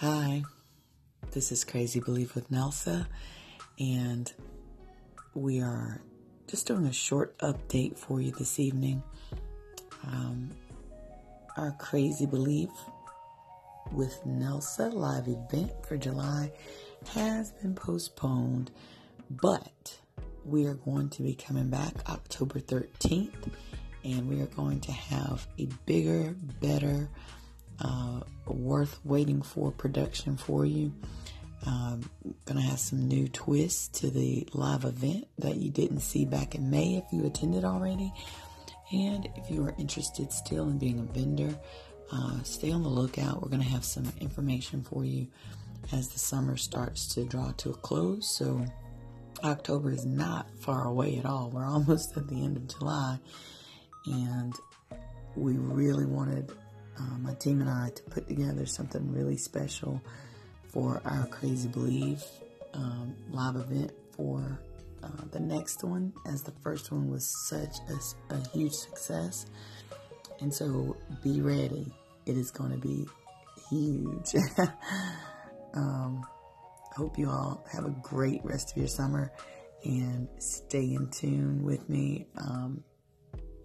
Hi, this is Crazy Believe with Nelsa, and we are just doing a short update for you this evening. Um, our Crazy Believe with Nelsa live event for July has been postponed, but we are going to be coming back October 13th, and we are going to have a bigger, better, uh, worth waiting for production for you. Um, gonna have some new twists to the live event that you didn't see back in May if you attended already. And if you are interested still in being a vendor, uh, stay on the lookout. We're gonna have some information for you as the summer starts to draw to a close. So October is not far away at all. We're almost at the end of July, and we really wanted uh, my team and I to put together something really special for our Crazy Believe um, live event for uh, the next one, as the first one was such a, a huge success. And so be ready. It is going to be huge. um, hope you all have a great rest of your summer and stay in tune with me. Um,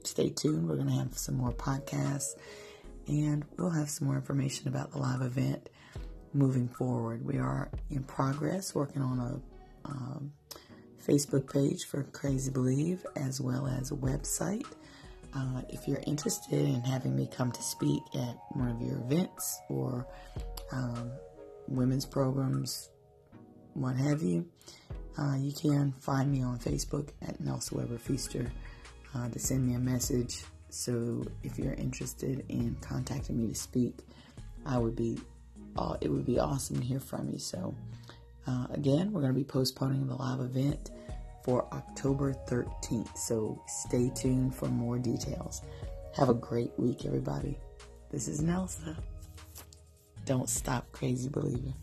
stay tuned. We're going to have some more podcasts and we'll have some more information about the live event moving forward. We are in progress working on a um, Facebook page for Crazy Believe as well as a website. Uh, if you're interested in having me come to speak at one of your events or um, women's programs, what have you, uh, you can find me on Facebook at Nelsa Webber Feaster uh, to send me a message. So if you're interested in contacting me to speak, I would be uh, it would be awesome to hear from you. So, uh, again, we're going to be postponing the live event for October 13th. So, stay tuned for more details. Have a great week, everybody. This is Nelsa. Don't stop crazy believing.